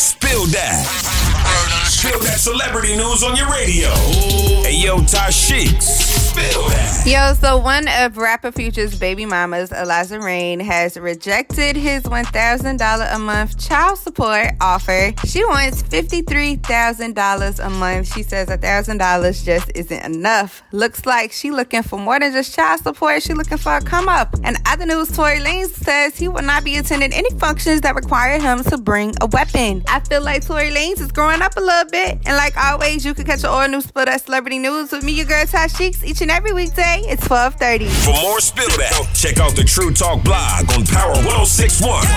Spill that. Spill that celebrity news on your radio. Hey, yo, Tashiks. Spill that. Yo, so one of rapper Future's baby mamas, Eliza Reign, has rejected his $1,000 a month child support offer. She wants $53,000 a month. She says $1,000 just isn't enough. Looks like she looking for more than just child support. She looking for a come up. And other news, Tory Lanez says he will not be attending any functions that require him to bring a weapon. I feel like Tory Lanez is growing up a little bit. And like always, you can catch an all new split of celebrity news with me, your girl Ty Sheeks, each and every weekday. It's 1230. For more Spill That, check out the True Talk blog on Power 1061.